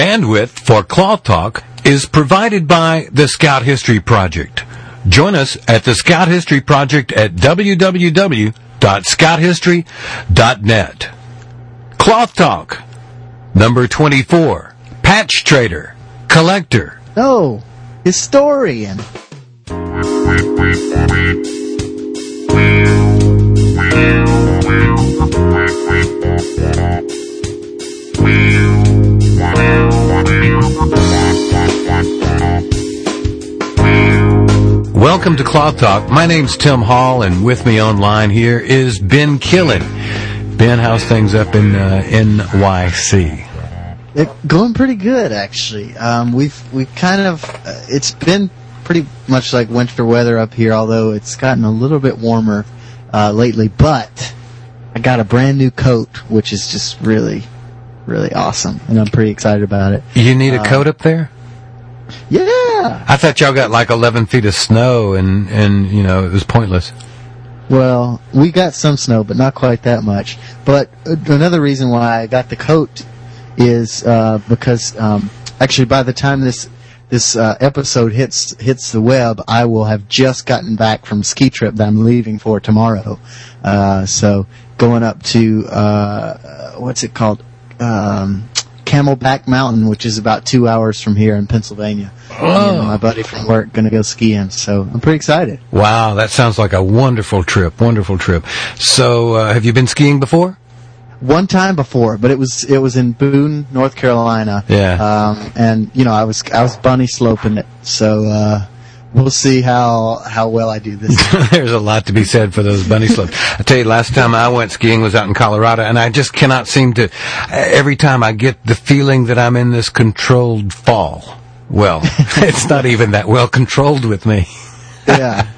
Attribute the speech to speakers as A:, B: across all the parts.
A: Bandwidth for Cloth Talk is provided by the Scout History Project. Join us at the Scout History Project at www.scouthistory.net. Cloth Talk, number 24. Patch Trader, Collector.
B: No, historian.
A: Welcome to Cloth Talk. My name's Tim Hall, and with me online here is Ben Killen. Ben, how's things up in uh, NYC?
B: It, going pretty good, actually. Um, we've we kind of uh, it's been pretty much like winter weather up here, although it's gotten a little bit warmer uh, lately. But I got a brand new coat, which is just really, really awesome, and I'm pretty excited about it.
A: You need a coat up there?
B: Yeah.
A: I thought y'all got like 11 feet of snow, and and you know it was pointless.
B: Well, we got some snow, but not quite that much. But uh, another reason why I got the coat is uh, because um, actually, by the time this this uh, episode hits hits the web, I will have just gotten back from ski trip that I'm leaving for tomorrow. Uh, so going up to uh, what's it called? Um, Camelback Mountain, which is about two hours from here in Pennsylvania.
A: Oh.
B: Me and my buddy from work going to go skiing, so I'm pretty excited.
A: Wow, that sounds like a wonderful trip. Wonderful trip. So, uh, have you been skiing before?
B: one time before, but it was it was in Boone, North Carolina.
A: Yeah.
B: Um, and you know, I was I was bunny sloping it, so uh, we'll see how how well I do this.
A: There's a lot to be said for those bunny slopes. I tell you, last time I went skiing was out in Colorado, and I just cannot seem to. Every time I get the feeling that I'm in this controlled fall. Well, it's not even that well controlled with me.
B: yeah.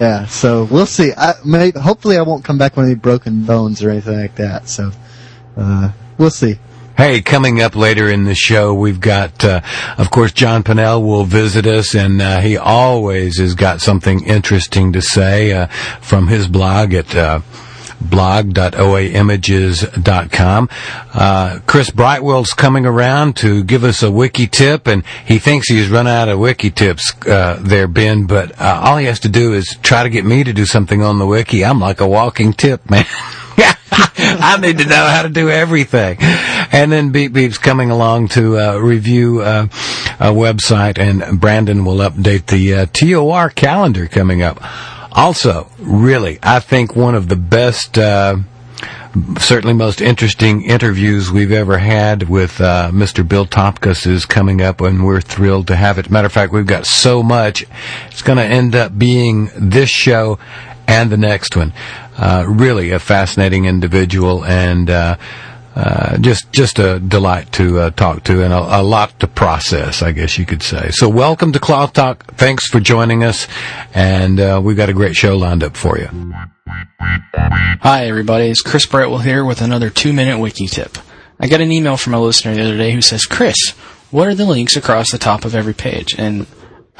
B: Yeah, so we'll see. I may, hopefully, I won't come back with any broken bones or anything like that. So, uh, we'll see.
A: Hey, coming up later in the show, we've got, uh, of course, John Pennell will visit us, and uh, he always has got something interesting to say uh, from his blog at uh, blog.oaimages.com. Uh, Chris Brightwell's coming around to give us a wiki tip, and he thinks he's run out of wiki tips uh, there, Ben, but uh, all he has to do is try to get me to do something on the wiki. I'm like a walking tip, man. I need to know how to do everything. And then Beep Beep's coming along to uh, review uh, a website, and Brandon will update the uh, TOR calendar coming up. Also, really, I think one of the best, uh, certainly most interesting interviews we've ever had with uh, Mr. Bill Topkus is coming up, and we're thrilled to have it. Matter of fact, we've got so much, it's going to end up being this show and the next one. Uh, really a fascinating individual and uh, uh, just just a delight to uh, talk to and a, a, lot to process, I guess you could say. So welcome to Cloth Talk. Thanks for joining us, and uh, we've got a great show lined up for you.
C: Hi everybody, it's Chris Brightwell here with another two-minute wiki tip. I got an email from a listener the other day who says, Chris, what are the links across the top of every page? And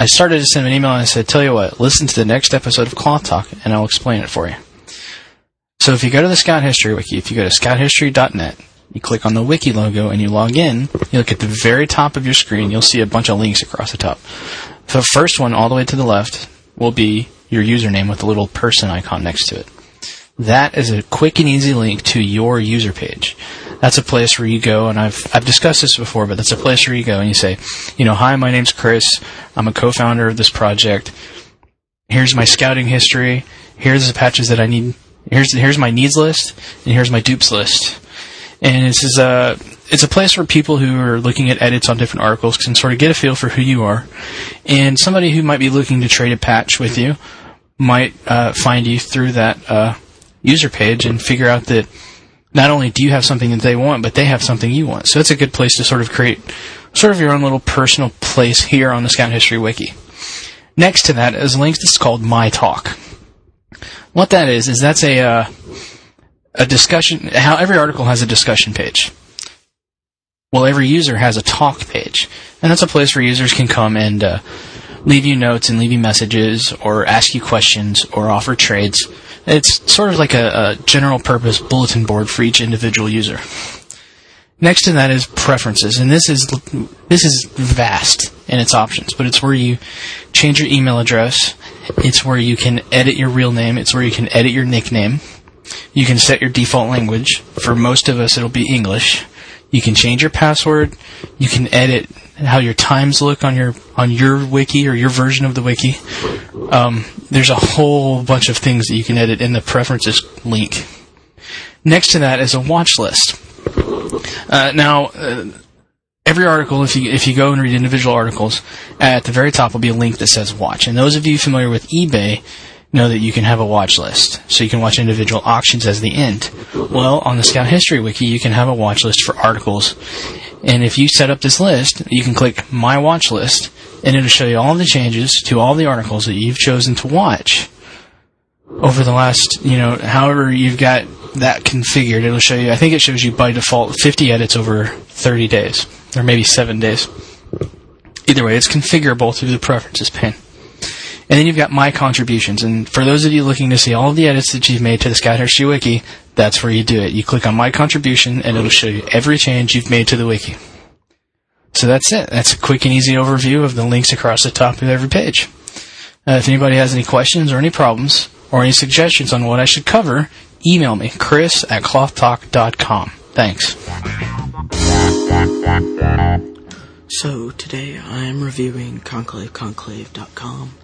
C: I started to send him an email and I said, tell you what, listen to the next episode of Cloth Talk and I'll explain it for you. So if you go to the Scout History Wiki, if you go to scouthistory.net, you click on the wiki logo and you log in, you look at the very top of your screen, you'll see a bunch of links across the top. The first one all the way to the left will be your username with a little person icon next to it. That is a quick and easy link to your user page. That's a place where you go, and I've I've discussed this before, but that's a place where you go and you say, you know, hi, my name's Chris. I'm a co-founder of this project. Here's my scouting history. Here's the patches that I need. Here's here's my needs list, and here's my dupes list. And this is a it's a place where people who are looking at edits on different articles can sort of get a feel for who you are, and somebody who might be looking to trade a patch with you might uh, find you through that uh, user page and figure out that not only do you have something that they want, but they have something you want. So it's a good place to sort of create sort of your own little personal place here on the Scout History Wiki. Next to that is a link that's called My Talk. What that is is that's a uh, a discussion. How every article has a discussion page. Well, every user has a talk page, and that's a place where users can come and uh, leave you notes and leave you messages, or ask you questions, or offer trades. It's sort of like a, a general purpose bulletin board for each individual user. Next to that is preferences, and this is this is vast in its options, but it's where you change your email address. It's where you can edit your real name. It's where you can edit your nickname. You can set your default language. For most of us, it'll be English. You can change your password. You can edit how your times look on your on your wiki or your version of the wiki. Um, there's a whole bunch of things that you can edit in the preferences link. Next to that is a watch list. Uh, now, uh, every article, if you if you go and read individual articles, at the very top will be a link that says watch. And those of you familiar with eBay know that you can have a watch list, so you can watch individual auctions as the end. Well, on the Scout History Wiki, you can have a watch list for articles, and if you set up this list, you can click My Watch List, and it'll show you all the changes to all the articles that you've chosen to watch over the last, you know, however you've got that configured. It'll show you. I think it shows you by default 50 edits over 30 days, or maybe seven days. Either way, it's configurable through the preferences pane. And then you've got my contributions. And for those of you looking to see all of the edits that you've made to the History Wiki, that's where you do it. You click on my contribution and it'll show you every change you've made to the wiki. So that's it. That's a quick and easy overview of the links across the top of every page. Uh, if anybody has any questions or any problems or any suggestions on what I should cover, email me, chris at clothtalk.com. Thanks.
D: So today I am reviewing conclaveconclave.com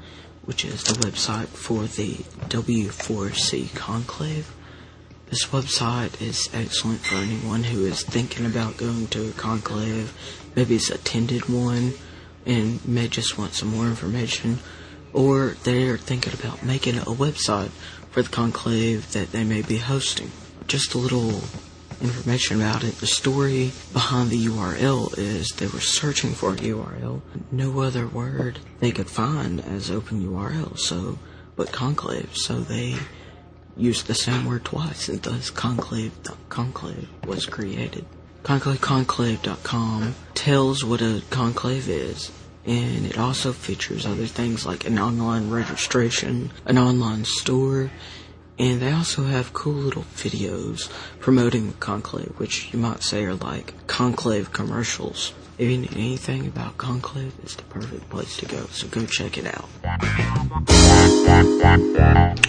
D: which is the website for the W4C Conclave. This website is excellent for anyone who is thinking about going to a conclave, maybe has attended one, and may just want some more information, or they're thinking about making a website for the conclave that they may be hosting. Just a little information about it. The story behind the URL is they were searching for a URL. No other word they could find as open URL, so, but conclave, so they used the same word twice, and thus conclave, conclave was created. ConclaveConclave.com tells what a conclave is, and it also features other things like an online registration, an online store, and they also have cool little videos promoting the Conclave, which you might say are like Conclave commercials. If you need anything about Conclave, it's the perfect place to go, so go check it out.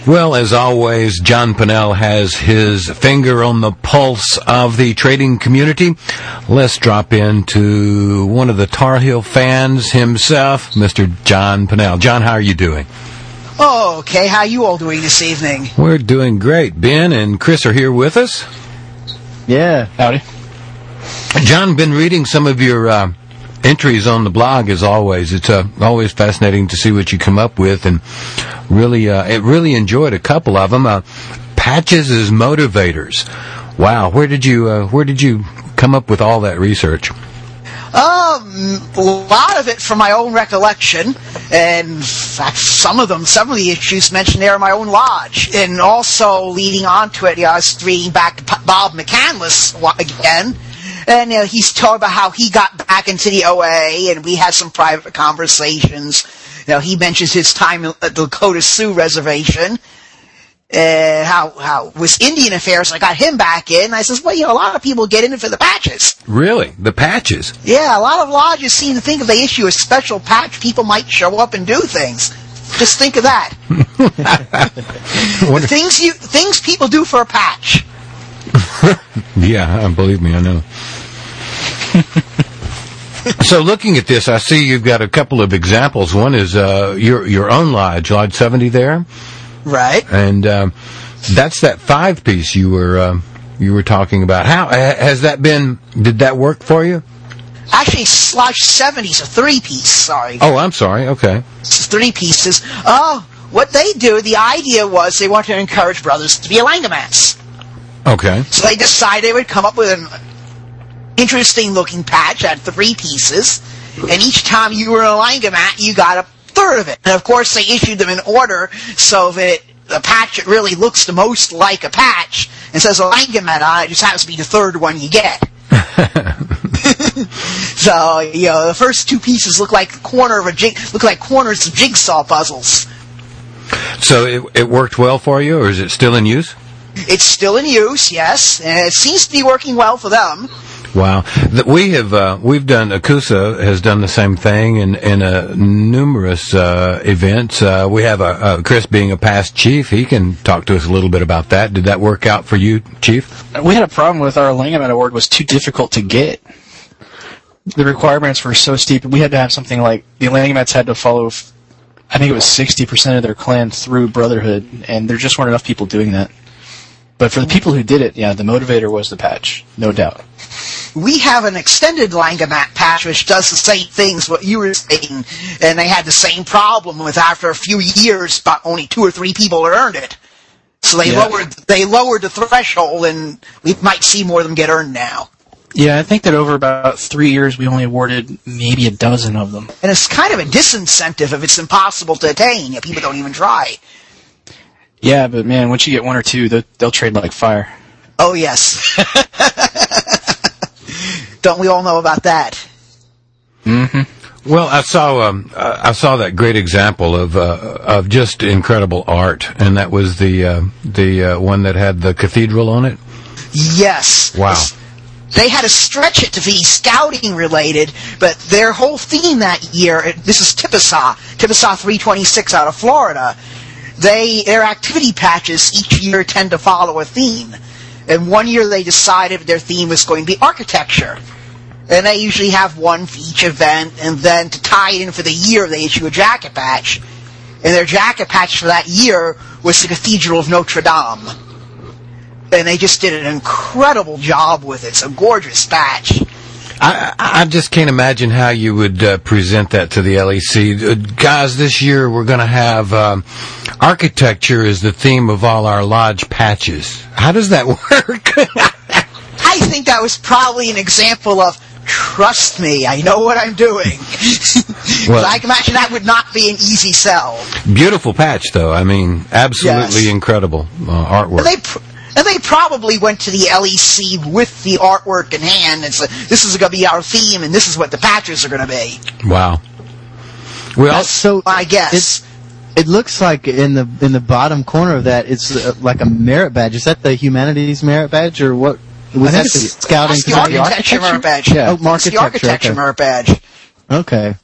A: Well, as always, John Pennell has his finger on the pulse of the trading community. Let's drop into one of the Tar Heel fans himself, Mr. John Pennell. John, how are you doing?
E: Oh, okay. How you all doing this evening?
A: We're doing great. Ben and Chris are here with us.
B: Yeah.
C: Howdy.
A: John, been reading some of your uh, entries on the blog as always. It's uh, always fascinating to see what you come up with, and really, uh, it really enjoyed a couple of them. Uh, patches as motivators. Wow, where did you uh, where did you come up with all that research?
E: Um, a lot of it from my own recollection, and fact, some of them, some of the issues mentioned there in my own lodge, and also leading on to it, you know, I was reading back Bob McCandless again, and you know, he's talking about how he got back into the OA, and we had some private conversations. You know, he mentions his time at the Dakota Sioux Reservation, uh, how how with Indian affairs I got him back in. I says, well, you know, a lot of people get in for the patches.
A: Really, the patches.
E: Yeah, a lot of lodges seem to think if they issue a special patch, people might show up and do things. Just think of that. Things you things people do for a patch.
A: yeah, believe me, I know. so, looking at this, I see you've got a couple of examples. One is uh, your your own lodge, Lodge Seventy, there.
E: Right.
A: and um, that's that five piece you were uh, you were talking about. How has that been? Did that work for you?
E: Actually, Lodge 70 is a three piece. Sorry,
A: Oh, I'm sorry. Okay,
E: it's three pieces. Oh, what they do, the idea was they wanted to encourage brothers to be a Elangomats.
A: okay,
E: So they decided they would come up with an interesting looking patch at three pieces, and each time you were Elangomat, you got a third of it. And of course, they issued them in order so that the patch that really looks the most like a patch and says Elangomat on it just happens to be the third one you get. so you know, the first two pieces look like the corner of a jig, look like corners of jigsaw puzzles.
A: so it it worked well for you, or is it still in use?
E: It's still in use, yes, and it seems to be working well for them.
A: Wow, we have uh, we've done Akusa has done the same thing in in uh, numerous uh, events. Uh, we have a, uh Chris being a past chief. He can talk to us a little bit about that. Did that work out for you, Chief?
C: We had a problem with our Elangomat award was too difficult to get. The requirements were so steep. We had to have something like the Elangomats had to follow. I think it was sixty percent of their clan through Brotherhood, and there just weren't enough people doing that. But for the mm-hmm. people who did it, yeah, the motivator was the patch, no doubt.
E: we have an extended Elangomat patch which does the same things what you were saying, and they had the same problem with after a few years, about only two or three people earned it. So they
C: Yeah.
E: lowered they lowered the threshold, and we might see more of them get earned now.
C: Yeah, I think that over about three years, we only awarded maybe a dozen of them.
E: And it's kind of a disincentive if it's impossible to attain. If people don't even try.
C: Yeah, but man, once you get one or two, they'll, they'll trade like fire.
E: Oh yes. don't we all know about that?
A: Well, I saw um, I I saw that great example of uh, of just incredible art, and that was the uh, the uh, one that had the cathedral on it.
E: Yes.
A: Wow.
E: They had to stretch it to be scouting related, but their whole theme that year, this is Tipisa, Tipisa 326 out of Florida. They, their activity patches each year tend to follow a theme. And one year they decided their theme was going to be architecture. And they usually have one for each event, and then to tie it in for the year, they issue a jacket patch. And their jacket patch for that year was the Cathedral of Notre Dame and they just did an incredible job with it. It's a gorgeous patch.
A: I, I just can't imagine how you would uh, present that to the LEC. Uh, guys, this year we're going to have um, architecture is the theme of all our lodge patches. How does that work?
E: I think that was probably an example of trust me, I know what I'm doing.
A: Well-
E: I can imagine that would not be an easy sell.
A: Beautiful patch, though. I mean, absolutely
E: Yes.
A: incredible uh, artwork.
E: They pr- and they probably went to the LEC with the artwork in hand and said, "This is going to be our theme, and this is what the patches are going to be."
A: wow. Well,
E: That's
B: so
E: my guess.
B: It looks like in the in the bottom corner of that, it's uh, like a merit badge. Is that the humanities merit badge or what? Was that the scouting?
E: That's the
B: committee?
E: architecture merit badge.
B: Yeah. Oh,
E: It's the
B: architecture,
E: architecture
B: okay.
E: merit badge.
B: Okay.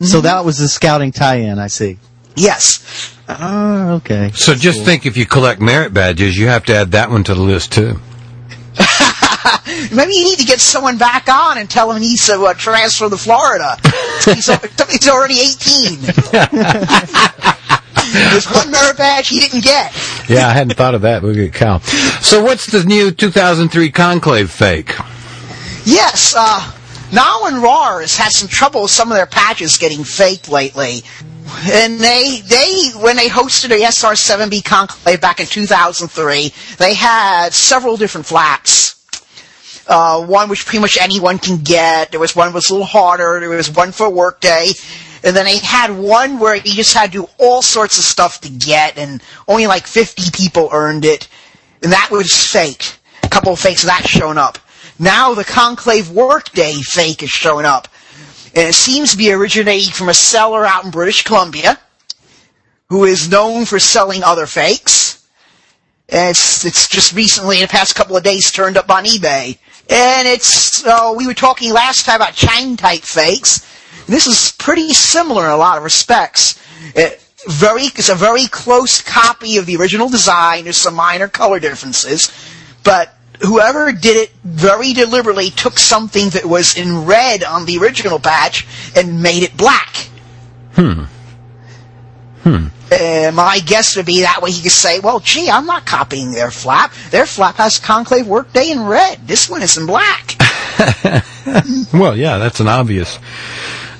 B: So that was the scouting tie-in. I see.
E: Yes.
B: Oh, okay.
A: so just think if you collect merit badges, you have to add that one to the list too.
E: Maybe you need to get someone back on and tell him he needs to uh, transfer to Florida. he's, he's already 18. There's one merit badge he didn't get.
A: Yeah, I hadn't thought of that. Look at Cal. So what's the new 2003 Conclave fake?
E: Yes, uh, Nayawin Rar has had some trouble with some of their patches getting faked lately. And they, they, when they hosted a SR7B conclave back in 2003, they had several different flats. Uh, one which pretty much anyone can get. There was one that was a little harder. There was one for workday. And then they had one where you just had to do all sorts of stuff to get, and only like 50 people earned it. And that was fake. A couple of fakes of that shown up. Now the Conclave Workday fake is showing up. And it seems to be originating from a seller out in British Columbia who is known for selling other fakes. And it's, it's just recently, in the past couple of days, turned up on eBay. And it's, uh, we were talking last time about Chang type fakes. This is pretty similar in a lot of respects. It, very, it's a very close copy of the original design. There's some minor color differences. But whoever did it very deliberately took something that was in red on the original patch and made it black.
A: Hmm. Hmm.
E: Uh, my guess would be that way he could say, well, gee, I'm not copying their flap. Their flap has Conclave Workday in red. This one is in black.
A: Well, yeah, that's an obvious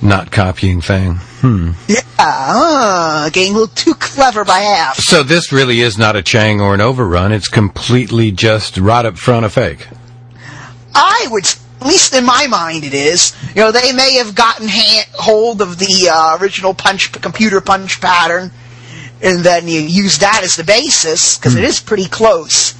A: not copying thing. Hmm.
E: yeah, uh, getting a little too clever by half.
A: So this really is not a Chang or an overrun. It's completely just right up front a fake.
E: I would, at least in my mind, it is. You know, they may have gotten hand, hold of the uh, original punch computer punch pattern, and then you use that as the basis because it is pretty close.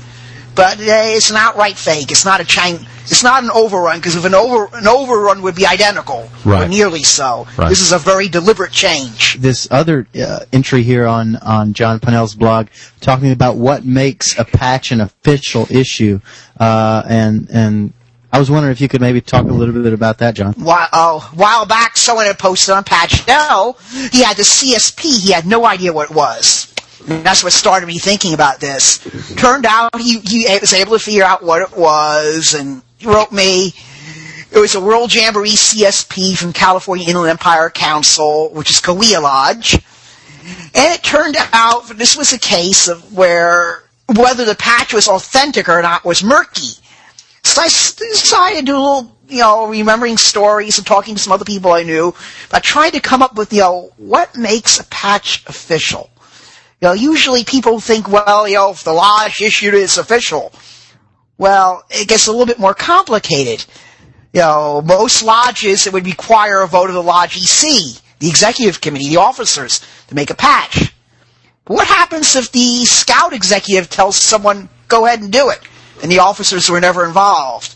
E: But uh, it's an outright fake. It's not a Chang. It's not an overrun because if an over an overrun would be identical,
A: Right.
E: or nearly so.
A: Right.
E: This is a very deliberate change.
B: this other uh, entry here on on John Pennell's blog talking about what makes a patch an official issue, uh, and and I was wondering if you could maybe talk a little bit about that, John.
E: While, uh, while back, someone had posted on Patch No, he had the CSP. He had no idea what it was. And that's what started me thinking about this. Turned out he, he was able to figure out what it was, and wrote me. It was a World Jamboree CSP from California Inland Empire Council, which is Cahuilla Lodge. And it turned out that this was a case of where whether the patch was authentic or not was murky. So I decided to do a little, you know, remembering stories and talking to some other people I knew, but trying to come up with, you know, what makes a patch official. You know, usually people think, well, you know, if the lodge issued it, it's official. Well, it gets a little bit more complicated. You know, most lodges, it would require a vote of the lodge EC, the executive committee, the officers, to make a patch. But what happens if the scout executive tells someone, go ahead and do it, and the officers were never involved?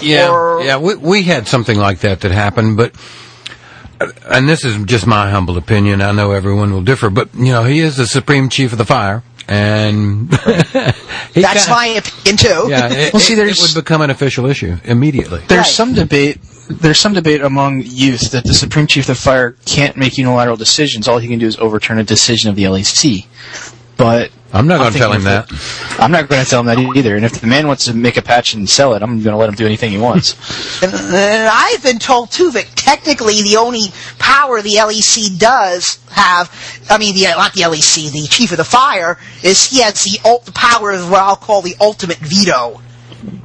A: Yeah,
E: Or-
A: yeah, we we had something like that that happened, but and this is just my humble opinion. I know everyone will differ, but you know, he is the supreme chief of the fire, and he
E: That's
A: kinda-
E: my opinion too.
A: yeah. It,
C: Well, see, there's-
A: it would become an official issue immediately.
C: There's
E: Right.
C: some debate. There's some debate among youth that the Supreme Chief of Fire can't make unilateral decisions. All he can do is overturn a decision of the LEC. But
A: I'm not going to tell him that.
C: it- I'm not going to tell him that either. And if the man wants to make a patch and sell it, I'm going to let him do anything he wants.
E: And, and I've been told too that technically the only power the LEC does have, I mean, the, not the LEC, the chief of the fire, is he has the, ult- the power of what I'll call the ultimate veto.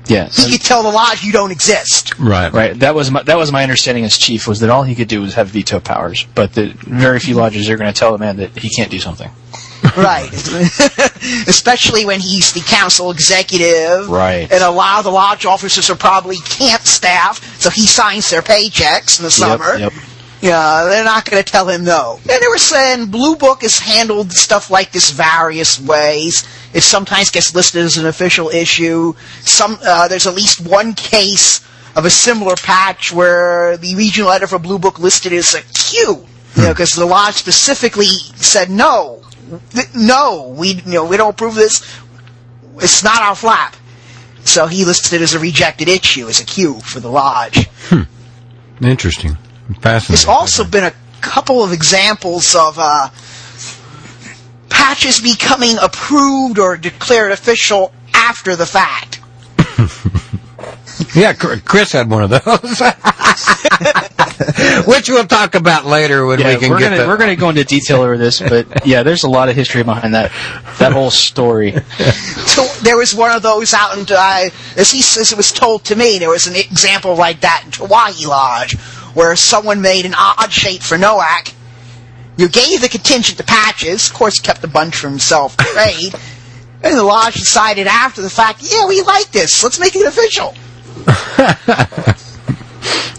C: yeah.
E: He could tell the lodge you don't exist.
A: Right,
C: Right. That was my, that was my understanding as chief was that all he could do was have veto powers, but that very few lodges are going to tell the man that he can't do something.
E: Right. Especially when he's the council executive.
C: Right.
E: And a lot of the lodge officers are probably camp staff, so he signs their paychecks in the summer.
C: Yep.
E: Yeah, they're not going to tell him no. And they were saying Blue Book has handled stuff like this various ways. It sometimes gets listed as an official issue. Some uh, there's at least one case of a similar patch where the regional editor for Blue Book listed as a Q. You know, because the lodge specifically said no, Th- no, we you know we don't approve this. It's not our flap. So he listed it as a rejected issue as a cue for the lodge.
A: Interesting, fascinating.
E: There's also been a couple of examples of uh, patches becoming approved or declared official after the fact.
A: Yeah, Chris had one of those, which we'll talk about later when we can
C: we're
A: get
C: gonna
A: the-
C: we're gonna go into detail over this, but yeah, there's a lot of history behind that that whole story.
E: So there was one of those out in, uh, as he says it was told to me, there was an example like that in Tawahi Lodge, where someone made an odd shape for NOAC. You gave the contingent the patches, of course kept a bunch for himself for trade, and the lodge decided after the fact, yeah, we like this, let's make it official.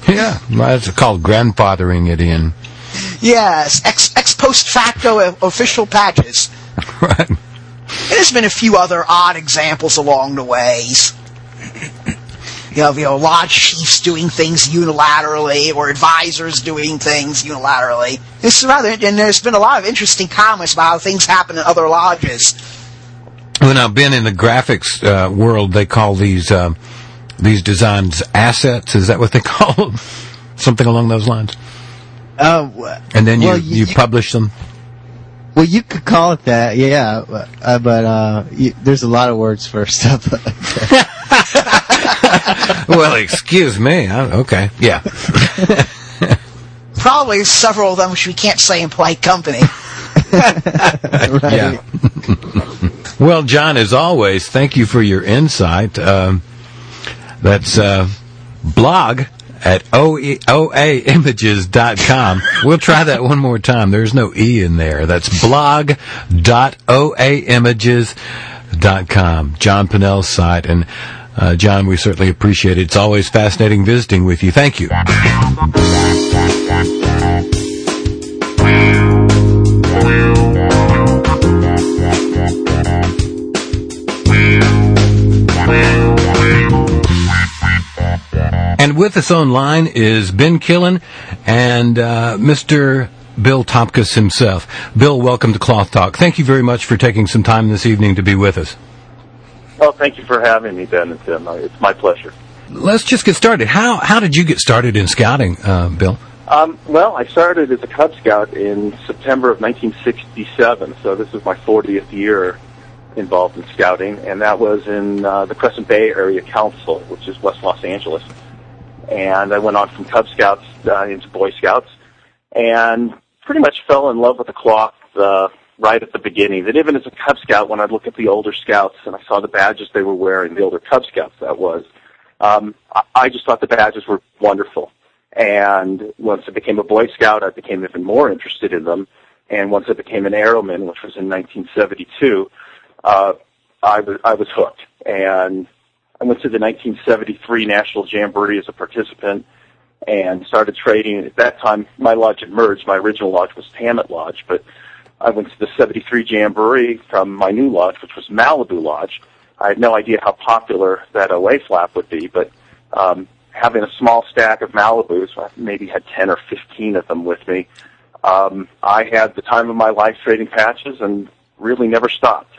A: yeah, that's called grandfathering it in.
E: Yes, ex, ex post facto official patches.
A: Right.
E: And there's been a few other odd examples along the ways. You know, you know, lodge chiefs doing things unilaterally or advisors doing things unilaterally. It's rather, and there's been a lot of interesting comments about how things happen in other lodges.
A: Well, now, Ben, in the graphics uh, world, they call these uh, these designs assets. Is that what they call them? Something along those lines.
B: Uh, w-
A: And then you,
B: Well,
A: you,
B: you-
A: publish them.
B: well, you could call it that, yeah. but- Uh, but uh, you, there's a lot of words for stuff like
A: well, excuse me. I, okay, yeah.
E: Probably several of them which we can't say in polite company.
A: Yeah. well, John, as always, thank you for your insight. Um, that's uh, blog at oaimages.com. We'll try that one more time. There's no E in there. That's blog.oaimages.com. John Pennell's site. And uh, John, we certainly appreciate it. It's always fascinating visiting with you. Thank you. And with us online is Ben Killen and uh, Mr. Bill Topkus himself. Bill, welcome to Cloth Talk. Thank you very much for taking some time this evening to be with us.
F: Well, thank you for having me, Ben and Tim. Uh, It's my pleasure.
A: let's just get started. How how did you get started in scouting, uh, Bill?
F: Um, well, I started as a Cub Scout in September of 1967, so this is my 40th year involved in scouting, and that was in uh, the Crescent Bay Area Council, which is West Los Angeles. And I went on from Cub Scouts uh, into Boy Scouts, and pretty much fell in love with the cloth uh, right at the beginning. That even as a Cub Scout, when I'd look at the older Scouts and I saw the badges they were wearing, the older Cub Scouts that was, um, I, I just thought the badges were wonderful. And once I became a Boy Scout, I became even more interested in them. And once I became an Arrowman, which was in 1972, uh, I was I was hooked. And I went to the 1973 National Jamboree as a participant and started trading. At that time, my lodge had merged. My original lodge was Hammett Lodge, but I went to the 73 Jamboree from my new lodge, which was Malibu Lodge. I had no idea how popular that OA flap would be, but um, having a small stack of Malibus, I maybe had 10 or 15 of them with me, um, I had the time of my life trading patches and really never stopped.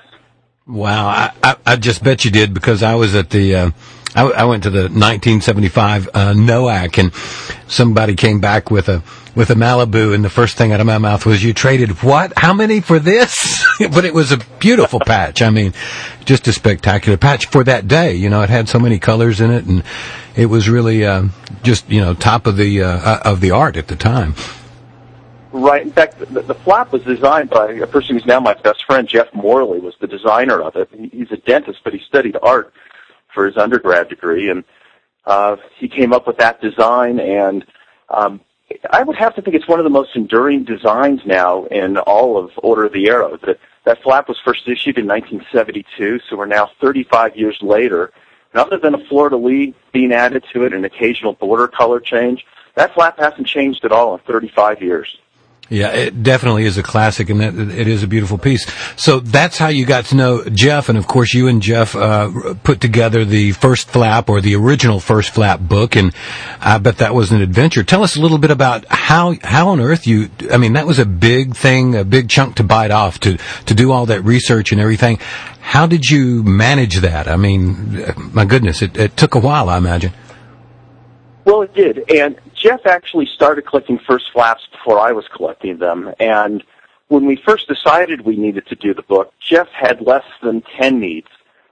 A: Wow, I, I, I just bet you did because I was at the, uh, I, I went to the 1975 uh, NOAC and somebody came back with a with a Malibu and the first thing out of my mouth was you traded what? How many for this? but it was a beautiful patch. I mean, just a spectacular patch for that day. You know, it had so many colors in it and it was really uh, just you know top of the uh, uh of the art at the time.
F: Right. In fact, the, the flap was designed by a person who's now my best friend, Jeff Morley, was the designer of it. He's a dentist, but he studied art for his undergrad degree, and uh, he came up with that design. And um, I would have to think it's one of the most enduring designs now in all of Order of the Arrow. That that flap was first issued in 1972, so we're now 35 years later. And other than a fleur-de-lis being added to it, an occasional border color change, that flap hasn't changed at all in 35 years.
A: Yeah, it definitely is a classic, and it is a beautiful piece. So that's how you got to know Jeff, and of course, you and Jeff uh, put together the first flap or the original first flap book, and I bet that was an adventure. Tell us a little bit about how how on earth you. I mean, that was a big thing, a big chunk to bite off to to do all that research and everything. How did you manage that? I mean, my goodness, it, it took a while, I imagine.
F: Well, it did, and Jeff actually started collecting first flaps before I was collecting them. And when we first decided we needed to do the book, Jeff had less than 10 needs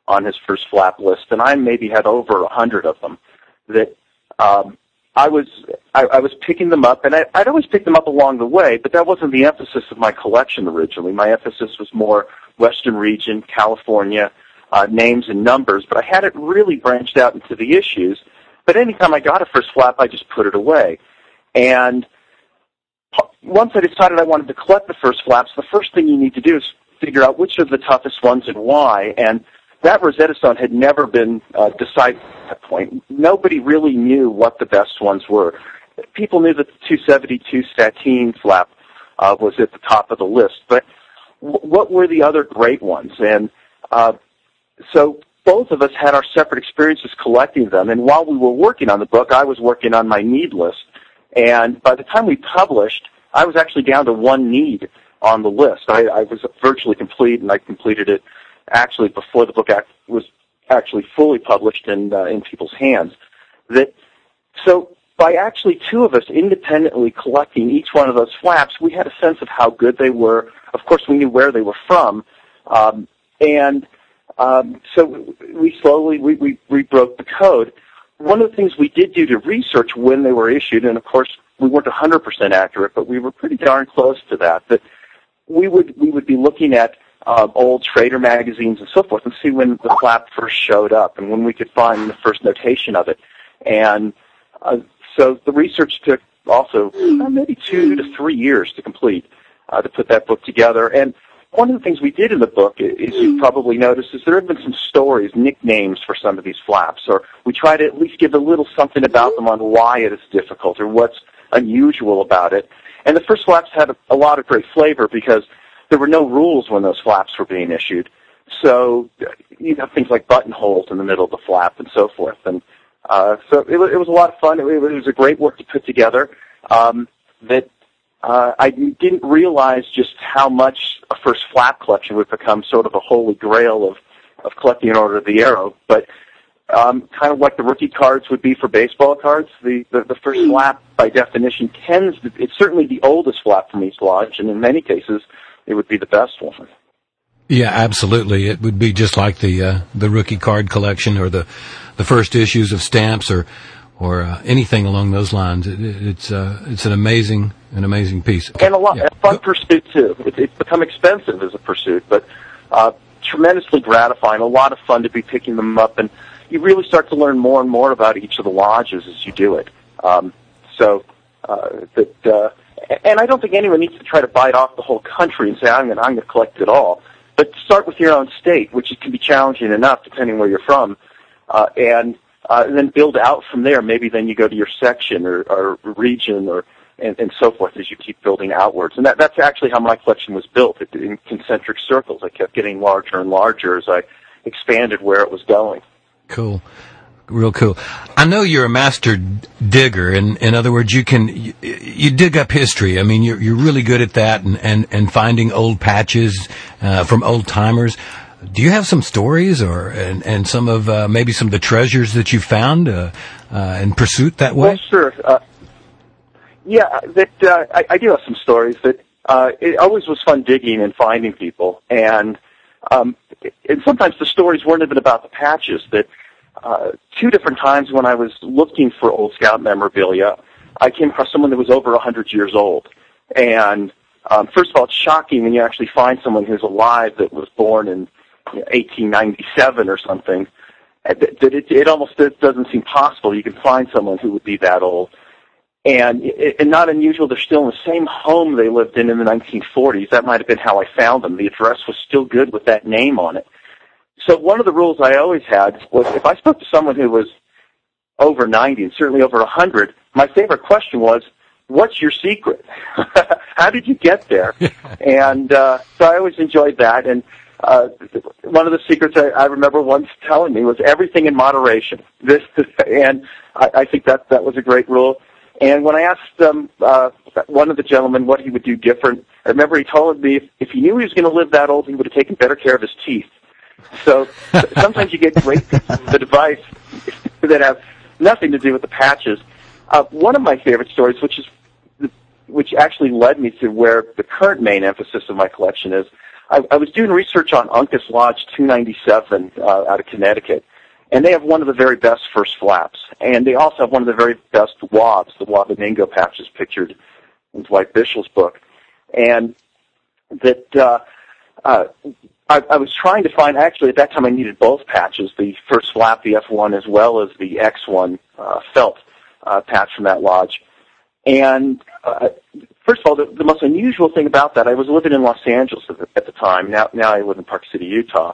F: on his first flap list, and I maybe had over a hundred of them. That um, I was I, I was picking them up, and I, I'd always pick them up along the way, but that wasn't the emphasis of my collection originally. My emphasis was more Western region, California, uh, names and numbers, but I had it really branched out into the issues but anytime I got a first flap, I just put it away. And once I decided I wanted to collect the first flaps, the first thing you need to do is figure out which are the toughest ones and why. And that Rosetta Stone had never been uh, decided at that point. Nobody really knew what the best ones were. People knew that the 272 Sateen flap uh, was at the top of the list, but w- what were the other great ones? And uh, so both of us had our separate experiences collecting them. And while we were working on the book, I was working on my need list. And by the time we published, I was actually down to one need on the list. I, I was virtually complete, and I completed it actually before the book act, was actually fully published in uh, in people's hands. That so by actually two of us independently collecting each one of those flaps, we had a sense of how good they were. Of course, we knew where they were from, um, and um, so we slowly we, we, we broke the code. One of the things we did do to research when they were issued, and of course we weren't 100% accurate, but we were pretty darn close to that. That we would we would be looking at uh, old trader magazines and so forth, and see when the flap first showed up, and when we could find the first notation of it. And uh, so the research took also uh, maybe two to three years to complete uh, to put that book together. And one of the things we did in the book, as you've probably noticed, is there have been some stories, nicknames for some of these flaps, or we try to at least give a little something about them on why it is difficult or what's unusual about it. And the first flaps had a, a lot of great flavor because there were no rules when those flaps were being issued. So, you know, things like buttonholes in the middle of the flap and so forth. And uh, so it, it was a lot of fun. It, it was a great work to put together. Um, that uh, I didn't realize just how much a first flap collection would become sort of a holy grail of, of collecting in order of the arrow. But um, kind of like the rookie cards would be for baseball cards. The, the, the first flap, by definition, tends to, it's certainly the oldest flap from each lodge, and in many cases, it would be the best one.
A: Yeah, absolutely. It would be just like the uh, the rookie card collection or the the first issues of stamps or or uh, anything along those lines. It, it's uh, it's an amazing an amazing piece.
F: And a lot, yeah. a fun pursuit too. It, it's become expensive as a pursuit, but uh, tremendously gratifying. A lot of fun to be picking them up, and you really start to learn more and more about each of the lodges as you do it. Um, so uh, that, uh, and I don't think anyone needs to try to bite off the whole country and say I'm gonna I'm going to collect it all. But start with your own state, which can be challenging enough depending where you're from, uh, and, uh, and then build out from there. Maybe then you go to your section or, or region or and, and so forth as you keep building outwards. And that, that's actually how my collection was built it, in concentric circles. I kept getting larger and larger as I expanded where it was going.
A: Cool real cool. I know you're a master digger, and in other words, you can you, you, dig up history. I mean, you're you're really good at that, and and, and finding old patches uh, from old timers. Do you have some stories, or and, and some of uh, maybe some of the treasures that you found uh, uh in pursuit that way?
F: Well, sure. Uh, yeah, that uh, I, I do have some stories. That it always was fun digging and finding people, and um, and sometimes the stories weren't even about the patches that uh, two different times when I was looking for old Scout memorabilia, I came across someone that was over a 100 years old. And um, first of all, it's shocking when you actually find someone who's alive that was born in 1897 or something. That it, it, it almost doesn't seem possible you can find someone who would be that old. And, and not unusual, they're still in the same home they lived in in the 1940s. That might have been how I found them. The address was still good with that name on it. So one of the rules I always had was if I spoke to someone who was over 90 and certainly over 100, my favorite question was, what's your secret? How did you get there? and uh, so I always enjoyed that. And uh, one of the secrets I, I remember once telling me was everything in moderation. This, and I, I think that that was a great rule. And when I asked um, uh, one of the gentlemen what he would do different, I remember he told me if, if he knew he was going to live that old, he would have taken better care of his teeth. So sometimes you get great advice that have nothing to do with the patches. Uh, one of my favorite stories, which is which actually led me to where the current main emphasis of my collection is, I, I was doing research on Uncas Lodge 297 uh, out of Connecticut, and they have one of the very best first flaps, and they also have one of the very best wobs, the Wabaningo patches pictured in Dwight Bischel's book, and that uh, uh, I, I was trying to find, actually at that time I needed both patches, the first flap, the F1, as well as the X1 uh, felt uh, patch from that lodge. And uh, first of all, the, the most unusual thing about that, I was living in Los Angeles at the, at the time. Now, now I live in Park City, Utah.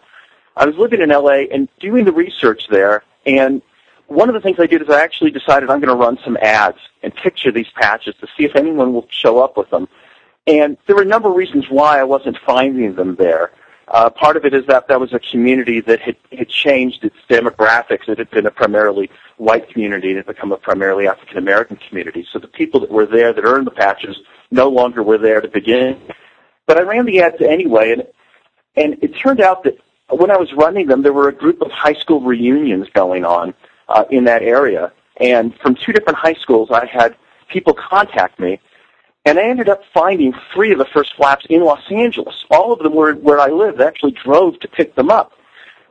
F: I was living in LA and doing the research there, and one of the things I did is I actually decided I'm going to run some ads and picture these patches to see if anyone will show up with them. And there were a number of reasons why I wasn't finding them there. Uh, part of it is that that was a community that had, had changed its demographics. It had been a primarily white community and it had become a primarily African American community. So the people that were there that earned the patches no longer were there to begin. But I ran the ads anyway, and and it turned out that when I was running them, there were a group of high school reunions going on uh, in that area, and from two different high schools, I had people contact me and I ended up finding three of the first flaps in Los Angeles. All of them were where I lived. I actually drove to pick them up.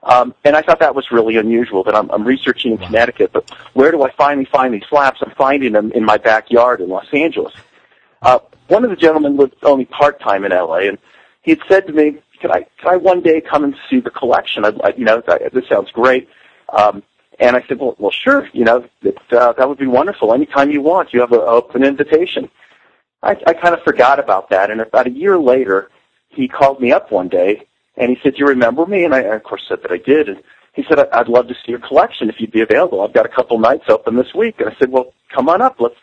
F: Um, and I thought that was really unusual that I'm, I'm researching in wow. Connecticut, but where do I finally find these flaps? I'm finding them in my backyard in Los Angeles. Uh, one of the gentlemen lived only part-time in LA, and he had said to me, "Could I, could I one day come and see the collection? I'd, I, you know, this sounds great." Um, and I said, "Well, well, sure. You know, it, uh, that would be wonderful. Anytime you want, you have an open invitation." I, I kind of forgot about that. And about a year later, he called me up one day and he said, "Do you remember me?" And I, of course, said that I did. And he said, "I'd love to see your collection if you'd be available. I've got a couple nights open this week." And I said, "Well, come on up. Let's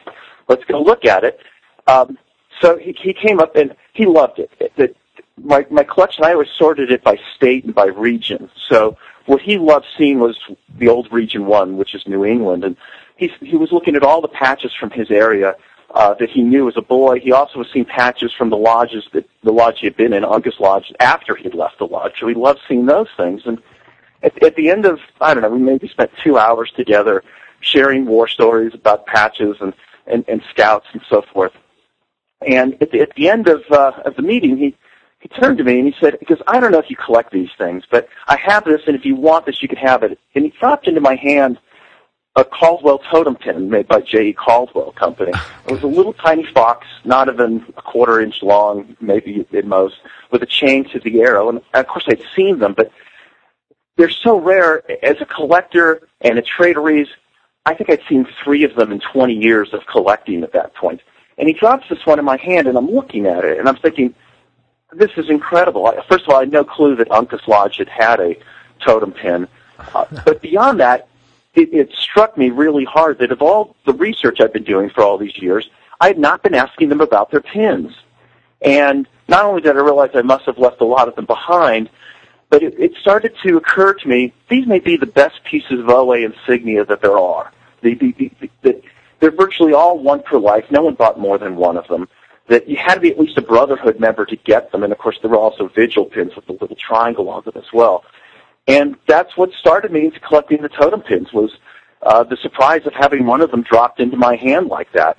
F: let's go look at it." Um, so he, he came up and he loved it. it, it my my collection, I always sorted it by state and by region. So what he loved seeing was the old Region One, which is New England, and he he was looking at all the patches from his area uh, that he knew as a boy. He also was seeing patches from the lodges that the lodge he had been in, August Lodge, after he'd left the lodge. So he loved seeing those things. And at, at the end of I don't know, we maybe spent two hours together sharing war stories about patches and and, and scouts and so forth. And at the, at the end of uh, of the meeting, he he turned to me and he said, "Because I don't know if you collect these things, but I have this, and if you want this, you can have it." And he dropped into my hand a Caldwell totem pin made by J.E. Caldwell Company. It was a little tiny fox, not even a quarter inch long, maybe at most, with a chain to the arrow. And of course, I'd seen them, but they're so rare. As a collector and a traderies, I think I'd seen three of them in 20 years of collecting at that point. And he drops this one in my hand, and I'm looking at it, and I'm thinking, this is incredible. First of all, I had no clue that Uncas Lodge had had a totem pin. Uh, but beyond that, it, it struck me really hard that of all the research I've been doing for all these years, I had not been asking them about their pins. And not only did I realize I must have left a lot of them behind, but it, it started to occur to me these may be the best pieces of OA insignia that there are. The, the, the, the, they're virtually all one per life. No one bought more than one of them. That you had to be at least a Brotherhood member to get them, and of course there were also vigil pins with the little triangle on them as well. And that's what started me into collecting the totem pins was uh, the surprise of having one of them dropped into my hand like that.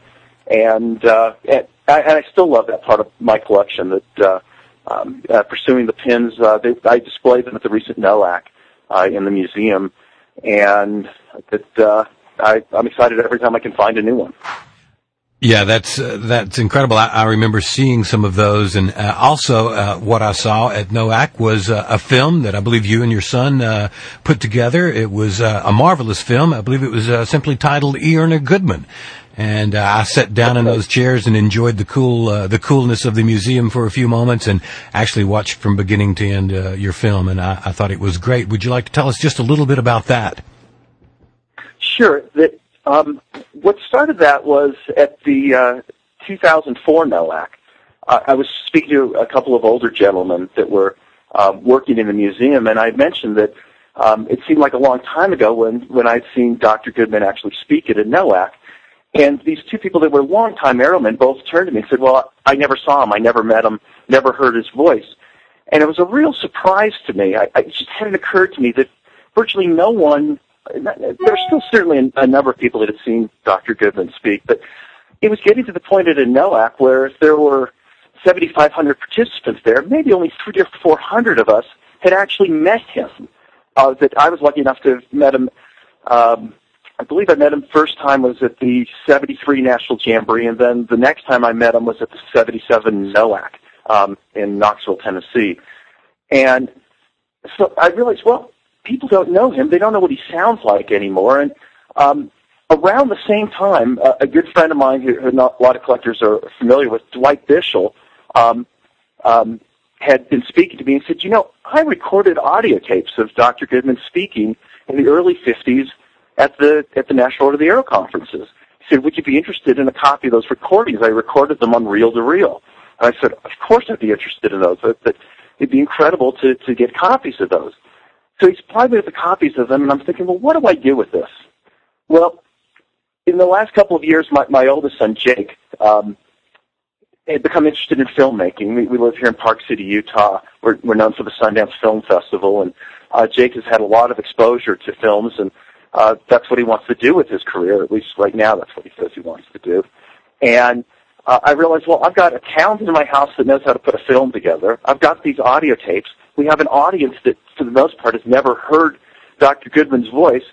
F: And, uh, and, I, and I still love that part of my collection that uh, um, uh, pursuing the pins. Uh, they, I displayed them at the recent NOAC uh, in the museum, and that uh, I, I'm excited every time I can find a new one.
A: Yeah, that's uh, that's incredible. I, I, remember seeing some of those, and uh, also uh, what I saw at NOAC was uh, a film that I believe you and your son uh, put together. It was uh, a marvelous film. I believe it was simply titled. Urner Goodman, and I sat down in those chairs and enjoyed the cool the coolness of the museum for a few moments, and actually watched from beginning to end your film, and I, I, thought it was great. Would you like to tell us just a little bit about that?
F: Sure. That um, what started that was at the uh, 2004 NOAC. Uh, I was speaking to a couple of older gentlemen that were um, working in the museum, and I mentioned that um, it seemed like a long time ago when, when I'd seen Dr. Goodman actually speak at a NOAC. And these two people that were longtime Arrowmen both turned to me and said, well, I never saw him. I never met him, never heard his voice. And it was a real surprise to me. I, it just hadn't occurred to me that virtually no one there's still certainly a, number of people that had seen Dr. Goodman speak, but it was getting to the point at a NOAC where if there were 7,500 participants there, maybe only three or 400 of us had actually met him. Uh, that I was lucky enough to have met him. Um, I believe I met him first time was at the 73 National Jamboree, and then the next time I met him was at the 77 NOAC um, in Knoxville, Tennessee. And so I realized, well, people don't know him. They don't know what he sounds like anymore. And um, around the same time, uh, a good friend of mine who, who not, a lot of collectors are familiar with, Dwight Bischel, um, um, had been speaking to me and said, you know, I recorded audio tapes of Dr. Goodman speaking in the early 50s at the at the National Order of the Arrow conferences. He said, would you be interested in a copy of those recordings? I recorded them on reel to reel. And I said, of course I'd be interested in those. But, but it'd be incredible to, to get copies of those. So he supplied me with the copies of them, and I'm thinking, well, what do I do with this? Well, in the last couple of years, my, my oldest son, Jake, um, had become interested in filmmaking. We, we live here in Park City, Utah. We're, we're known for the Sundance Film Festival, and uh, Jake has had a lot of exposure to films, and uh, that's what he wants to do with his career. At least right now, that's what he says he wants to do. And uh, I realized, well, I've got a talent in my house that knows how to put a film together. I've got these audio tapes we have an audience that, for the most part, has never heard Dr. Goodman's voice.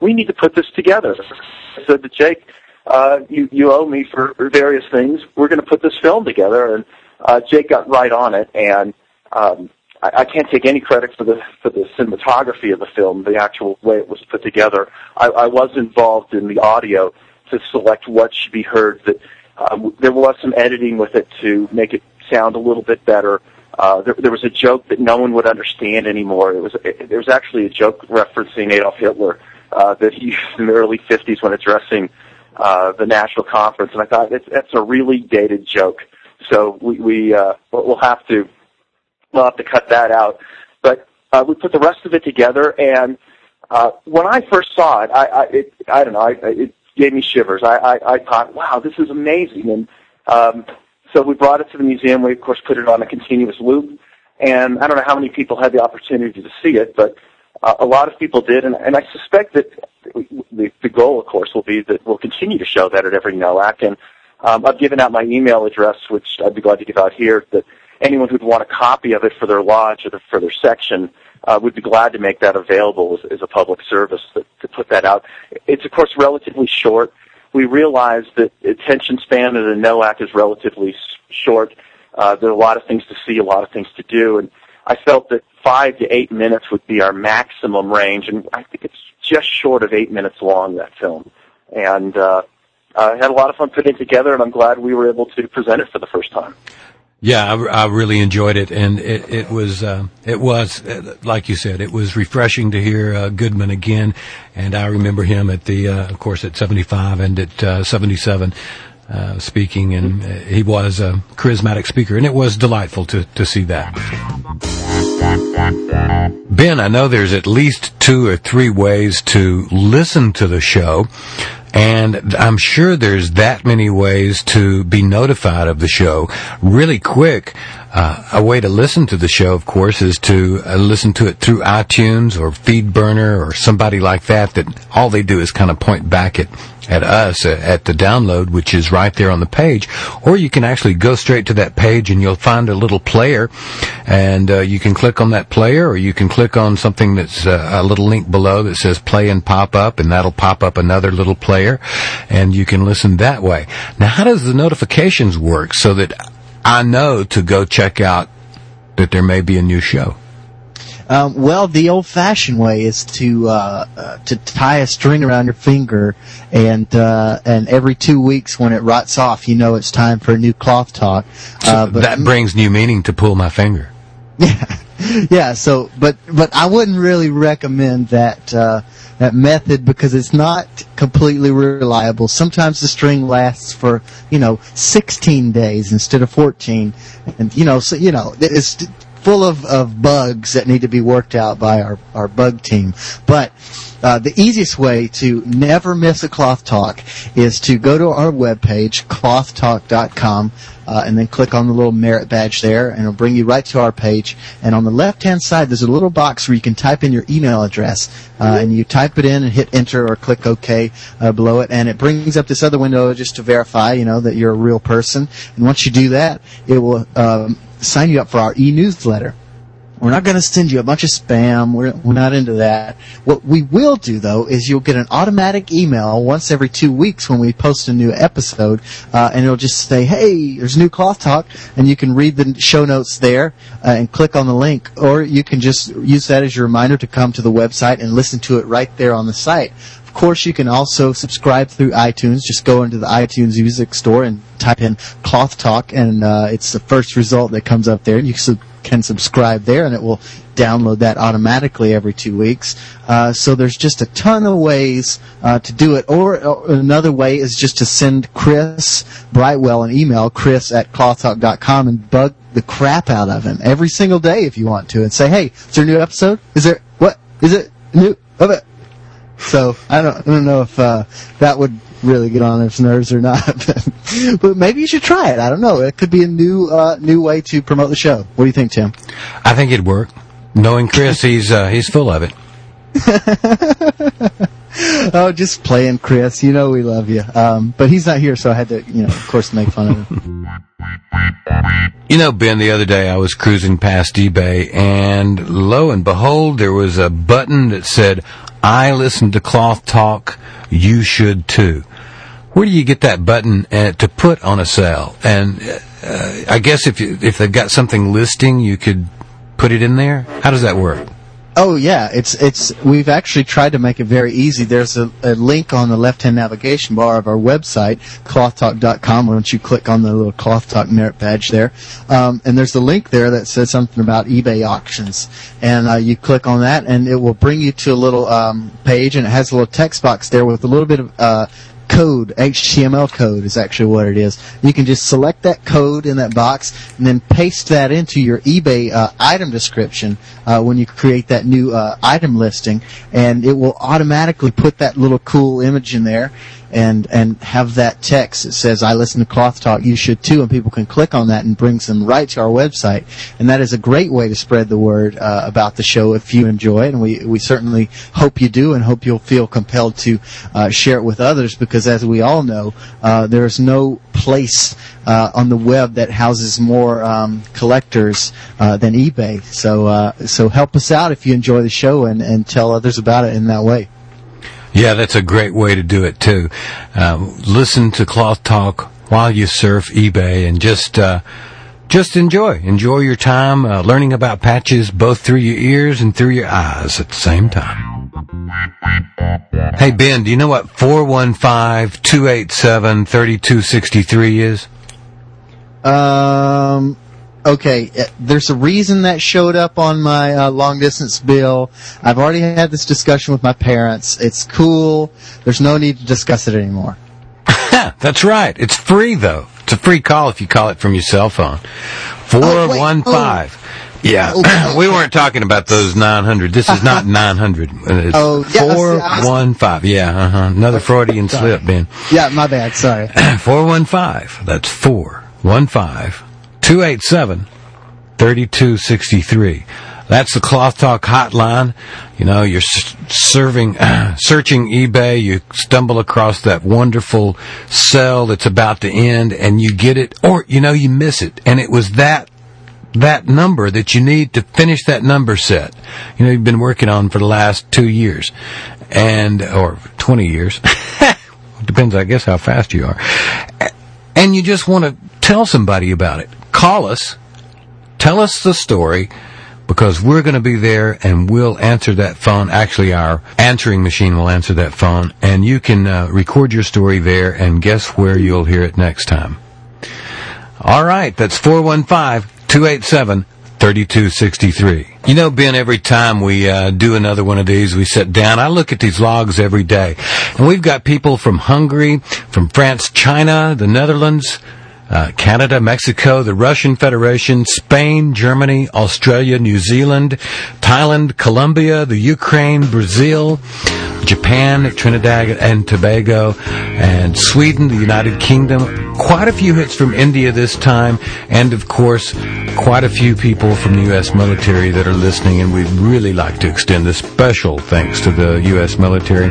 F: We need to put this together. I said to Jake, uh, you, you owe me for various things. We're going to put this film together. And uh, Jake got right on it. And um, I, I can't take any credit for the for the cinematography of the film, the actual way it was put together. I, I was involved in the audio to select what should be heard. That um, there was some editing with it to make it sound a little bit better. Uh, there, there was a joke that no one would understand anymore. It was it, there was actually a joke referencing Adolf Hitler uh, that he used in the early 50s when addressing uh, the national conference, and I thought it's, that's a really dated joke. So we, we uh, we'll have to we'll have to cut that out. But uh, we put the rest of it together, and uh, when I first saw it, I I, it, I don't know, I, it gave me shivers. I, I I thought, wow, this is amazing, and um, so we brought it to the museum. We, of course, put it on a continuous loop. And I don't know how many people had the opportunity to see it, but Uh, a lot of people did, and, and I suspect that the, the goal, of course, will be that we'll continue to show that at every NOAC. And um, I've given out my email address, which I'd be glad to give out here, that anyone who'd want a copy of it for their lodge or the, for their section uh, would be glad to make that available as, as a public service to, to put that out. It's, of course, relatively short. We realize that attention span of the NOAC is relatively short. Uh, there are a lot of things to see, a lot of things to do, and I felt that five to eight minutes would be our maximum range, and I think it's just short of eight minutes long, that film. And uh, I had a lot of fun putting it together, and I'm glad we were able to present it for the first time.
A: Yeah, I, I really enjoyed it, and it, it was uh, it was uh, like you said, it was refreshing to hear uh, Goodman again, and I remember him at the, uh, of course, at 75 and at uh, 77. Uh, speaking, and he was a charismatic speaker, and it was delightful to, to see that. Ben, I know there's at least two or three ways to listen to the show. And I'm sure there's that many ways to be notified of the show. Really quick, uh, a way to listen to the show, of course, is to uh, listen to it through iTunes or FeedBurner or somebody like that. That all they do is kind of point back at at us uh, at the download, which is right there on the page. Or you can actually go straight to that page and you'll find a little player, and uh, you can click on that player, or you can click on something that's uh, a little link below that says play and pop up, and that'll pop up another little player, and you can listen that way. Now, how does the notifications work so that I know to go check out that there may be a new show?
B: Um, well, the old-fashioned way is to uh, uh, to tie a string around your finger, and uh, and every two weeks when it rots off, you know it's time for a new cloth talk.
A: Uh, so that brings new meaning to pull my finger.
B: Yeah, yeah. So, but but I wouldn't really recommend that uh, that method because it's not completely reliable. Sometimes the string lasts for, you know, 16 days instead of 14. And, you know, so, you know, it's full of, of bugs that need to be worked out by our, our bug team. But, uh, the easiest way to never miss a cloth talk is to go to our webpage, clothtalk.com, uh, and then click on the little merit badge there, and it'll bring you right to our page. And on the left-hand side, there's a little box where you can type in your email address, uh, and you type it in and hit enter or click OK uh, below it, and it brings up this other window just to verify, you know, that you're a real person. And once you do that, it will um, sign you up for our e-newsletter. We're not going to send you a bunch of spam. We're, we're not into that. What we will do though is you'll get an automatic email once every two weeks when we post a new episode, uh, and it'll just say, "Hey, there's new cloth talk," and you can read the show notes there uh, and click on the link, or you can just use that as your reminder to come to the website and listen to it right there on the site. Course, you can also subscribe through iTunes. Just go into the iTunes Music Store and type in Cloth Talk, and uh, it's the first result that comes up there. And you can can subscribe there, and it will download that automatically every two weeks. Uh, so there's just a ton of ways uh, to do it. Or, or, another way is just to send Chris Brightwell an email, chris at clothtalk.com, and bug the crap out of him every single day if you want to, and say, hey, is there a new episode? Is there, what? Is it new? Of it? So I don't, I don't know if uh, that would really get on his nerves or not. but maybe you should try it. I don't know. It could be a new uh, new way to promote the show. What do you think, Tim?
A: I think it'd work. Knowing Chris, he's uh, he's full of it.
B: oh, just playing, Chris. You know we love you. Um, but he's not here, so I had to, you know, of course, make fun of him.
A: You know, Ben, the other day I was cruising past eBay, and lo and behold, there was a button that said, "I listen to Cloth Talk. You should too." where do you get that button uh, to put on a sale? And uh, I guess if you, if they've got something listing, you could put it in there. How does that work?
B: Oh yeah, it's it's we've actually tried to make it very easy. There's a, a link on the left-hand navigation bar of our website, clothtalk.com. Once you click on the little cloth talk merit badge there, um, and there's a link there that says something about eBay auctions, and uh, you click on that, and it will bring you to a little um, page, and it has a little text box there with a little bit of uh, code, HTML code is actually what it is. You can just select that code in that box and then paste that into your eBay uh, item description uh, when you create that new uh, item listing, and it will automatically put that little cool image in there. And and have that text that says I listen to Cloth Talk. You should too, and people can click on that and brings them right to our website. And that is a great way to spread the word uh, about the show if you enjoy it. And we we certainly hope you do, and hope you'll feel compelled to uh, share it with others because, as we all know, uh, there is no place uh, on the web that houses more um, collectors uh, than eBay. So uh, so help us out if you enjoy the show and and tell others about it in that way.
A: Yeah, that's a great way to do it too. Uh, listen to Cloth Talk while you surf eBay and just uh, just enjoy. Enjoy your time uh, learning about patches both through your ears and through your eyes at the same time. Hey Ben, do you know what 415-287-3263 is?
B: Um. Okay, uh, there's a reason that showed up on my uh, long distance bill. I've already had this discussion with my parents. It's cool. There's no need to discuss it anymore.
A: That's right. It's free though. It's a free call if you call it from your cell phone. 415. Yeah, we weren't talking about those 900. This is not 900. It's
B: Oh, yeah, I see, I was-
A: 415. Yeah, uh-huh. Another Freudian slip, Ben.
B: Yeah, my bad. Sorry.
A: 415. That's 415 287 3263. That's the Cloth Talk hotline. You know, you're serving, searching eBay, you stumble across that wonderful sale that's about to end and you get it, or, you know, you miss it. And it was that that number that you need to finish that number set. You know, you've been working on for the last two years, and or twenty years. Depends, I guess, how fast you are. And you just want to tell somebody about it. Call us, tell us the story, because we're going to be there and we'll answer that phone. Actually, our answering machine will answer that phone, and you can uh, record your story there. And guess where you'll hear it next time. All right, that's 415 287 3263. You know, Ben, every time we uh, do another one of these, we sit down. I look at these logs every day. And we've got people from Hungary, from France, China, the Netherlands, uh, Canada, Mexico, the Russian Federation, Spain, Germany, Australia, New Zealand, Thailand, Colombia, the Ukraine, Brazil, Japan, Trinidad and Tobago, and Sweden, the United Kingdom. Quite a few hits from India this time, and of course, quite a few people from the U.S. military that are listening, and we'd really like to extend a special thanks to the U.S. military.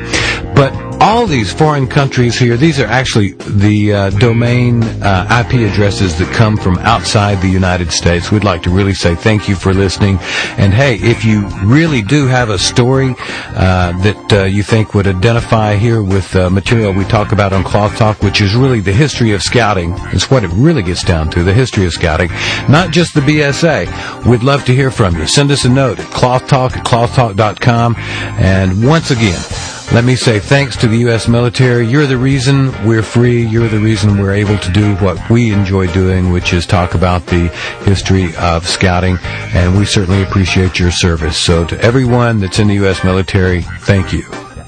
A: But all these foreign countries here, these are actually the uh, domain uh, IP addresses that come from outside the United States. We'd like to really say thank you for listening. And hey, if you really do have a story uh, that uh, you think would identify here with uh, material we talk about on Cloth Talk, which is really the history of scouting, it's what it really gets down to, the history of scouting, not just the BSA. We'd love to hear from you. Send us a note at clothtalk at clothtalk.com. And once again, let me say thanks to the U.S. military. You're the reason we're free. You're the reason we're able to do what we enjoy doing, which is talk about the history of scouting. And we certainly appreciate your service. So to everyone that's in the U.S. military, thank you.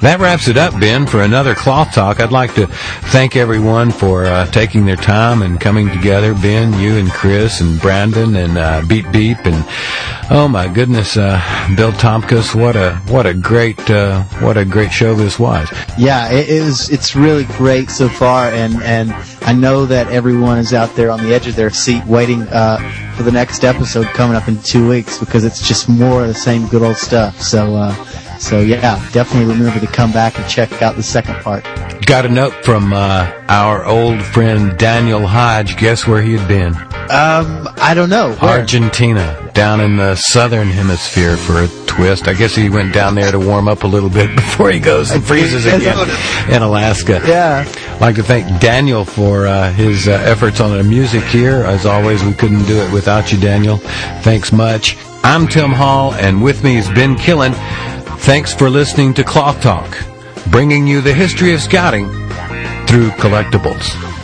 A: That wraps it up, Ben, for another Cloth Talk. I'd like to thank everyone for uh, taking their time and coming together. Ben, you and Chris and Brandon and uh, Beep Beep and oh my goodness, uh, Bill Tomkus. What a what a great uh, what a great show this was.
B: Yeah, it is. It's really great so far, and and I know that everyone is out there on the edge of their seat waiting uh, for the next episode coming up in two weeks because it's just more of the same good old stuff. So. So yeah, definitely remember to come back and check out the second part.
A: Got a note from uh, our old friend Daniel Hodge. Guess where he had been?
B: Um, I don't know. Where?
A: Argentina, down in the southern hemisphere for a twist. I guess he went down there to warm up a little bit before he goes and freezes again in Alaska.
B: Yeah.
A: I'd like to thank Daniel for uh, his uh, efforts on the music here. As always, we couldn't do it without you, Daniel. Thanks much. I'm Tim Hall, and with me is Ben Killen. Thanks for listening to Cloth Talk, bringing you the history of scouting through collectibles.